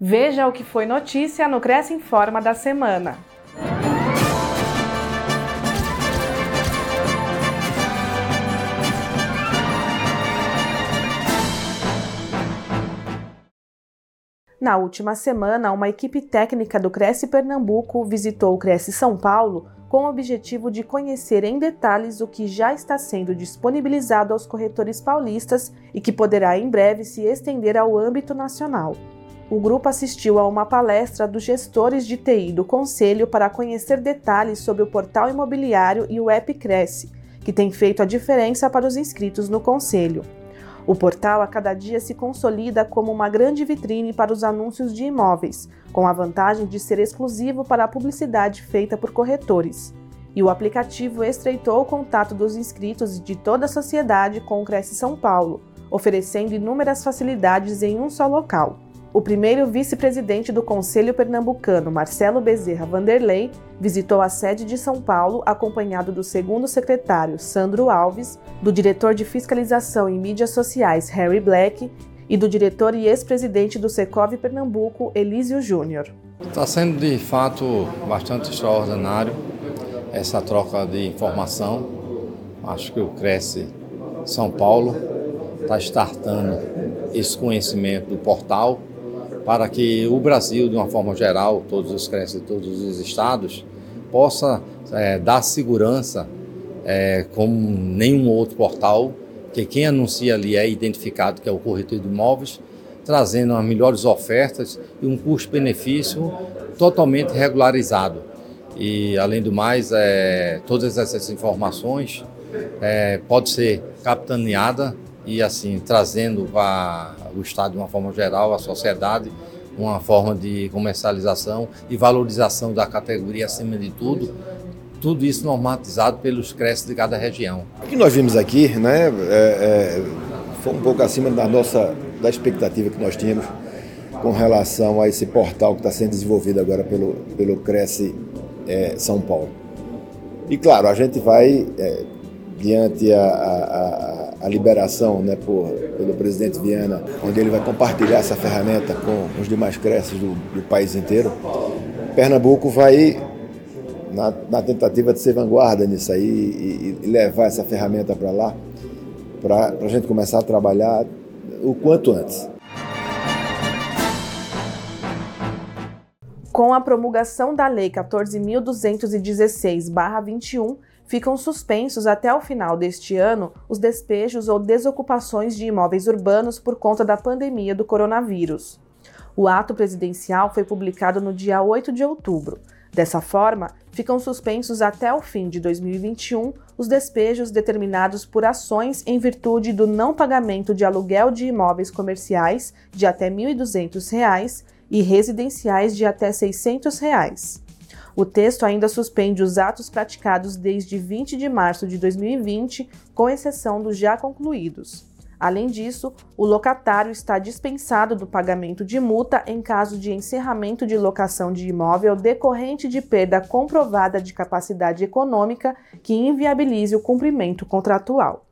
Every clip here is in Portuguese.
Veja o que foi notícia no Cresce Informa da semana. Na última semana, uma equipe técnica do Cresce Pernambuco visitou o Cresce São Paulo com o objetivo de conhecer em detalhes o que já está sendo disponibilizado aos corretores paulistas e que poderá em breve se estender ao âmbito nacional. O grupo assistiu a uma palestra dos gestores de TI do Conselho para conhecer detalhes sobre o portal imobiliário e o app Cresce, que tem feito a diferença para os inscritos no Conselho. O portal a cada dia se consolida como uma grande vitrine para os anúncios de imóveis, com a vantagem de ser exclusivo para a publicidade feita por corretores. E o aplicativo estreitou o contato dos inscritos de toda a sociedade com o Cresce São Paulo, oferecendo inúmeras facilidades em um só local. O primeiro vice-presidente do Conselho Pernambucano, Marcelo Bezerra Vanderlei, visitou a sede de São Paulo acompanhado do segundo secretário, Sandro Alves, do diretor de fiscalização em mídias sociais, Harry Black, e do diretor e ex-presidente do Secov Pernambuco, Elísio Júnior. Está sendo de fato bastante extraordinário essa troca de informação. Acho que o Cresce São Paulo está startando esse conhecimento do portal para que o Brasil, de uma forma geral, todos os creches de todos os estados, possa é, dar segurança é, como nenhum outro portal, que quem anuncia ali é identificado, que é o corretor de imóveis, trazendo as melhores ofertas e um custo-benefício totalmente regularizado. E, além do mais, é, todas essas informações é, pode ser capitaneada e assim trazendo para o Estado de uma forma geral, a sociedade, uma forma de comercialização e valorização da categoria acima de tudo, tudo isso normatizado pelos creches de cada região. O que nós vimos aqui né, é, é, foi um pouco acima da nossa da expectativa que nós tínhamos com relação a esse portal que está sendo desenvolvido agora pelo, pelo Cresce é, São Paulo. E claro, a gente vai, é, diante a, a, a a liberação né, por, pelo presidente Viana, onde ele vai compartilhar essa ferramenta com os demais creches do, do país inteiro, Pernambuco vai, na, na, tentativa de ser vanguarda nisso aí e, e levar essa ferramenta para lá, para a gente começar a trabalhar o quanto antes. Com a promulgação da Lei 14.216-21, ficam suspensos até o final deste ano os despejos ou desocupações de imóveis urbanos por conta da pandemia do coronavírus. O ato presidencial foi publicado no dia 8 de outubro. Dessa forma, ficam suspensos até o fim de 2021 os despejos determinados por ações em virtude do não pagamento de aluguel de imóveis comerciais de até R$ 1.200 e residenciais de até 600 reais. O texto ainda suspende os atos praticados desde 20 de março de 2020, com exceção dos já concluídos. Além disso, o locatário está dispensado do pagamento de multa em caso de encerramento de locação de imóvel decorrente de perda comprovada de capacidade econômica que inviabilize o cumprimento contratual.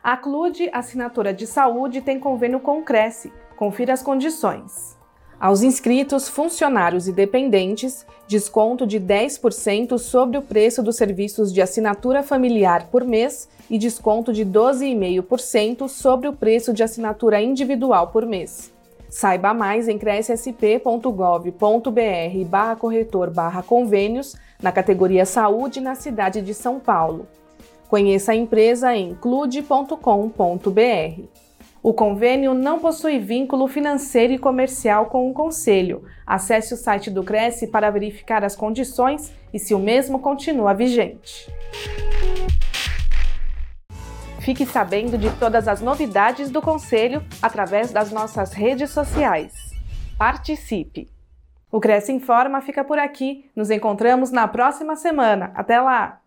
A CLUD, assinatura de saúde, tem convênio com o Cresce. Confira as condições. Aos inscritos, funcionários e dependentes, desconto de 10% sobre o preço dos serviços de assinatura familiar por mês e desconto de 12,5% sobre o preço de assinatura individual por mês. Saiba mais em crescsp.gov.br barra corretor barra convênios na categoria Saúde na cidade de São Paulo. Conheça a empresa em clude.com.br. O convênio não possui vínculo financeiro e comercial com o Conselho. Acesse o site do Cresce para verificar as condições e se o mesmo continua vigente. Fique sabendo de todas as novidades do Conselho através das nossas redes sociais. Participe! O Cresce Informa fica por aqui. Nos encontramos na próxima semana. Até lá!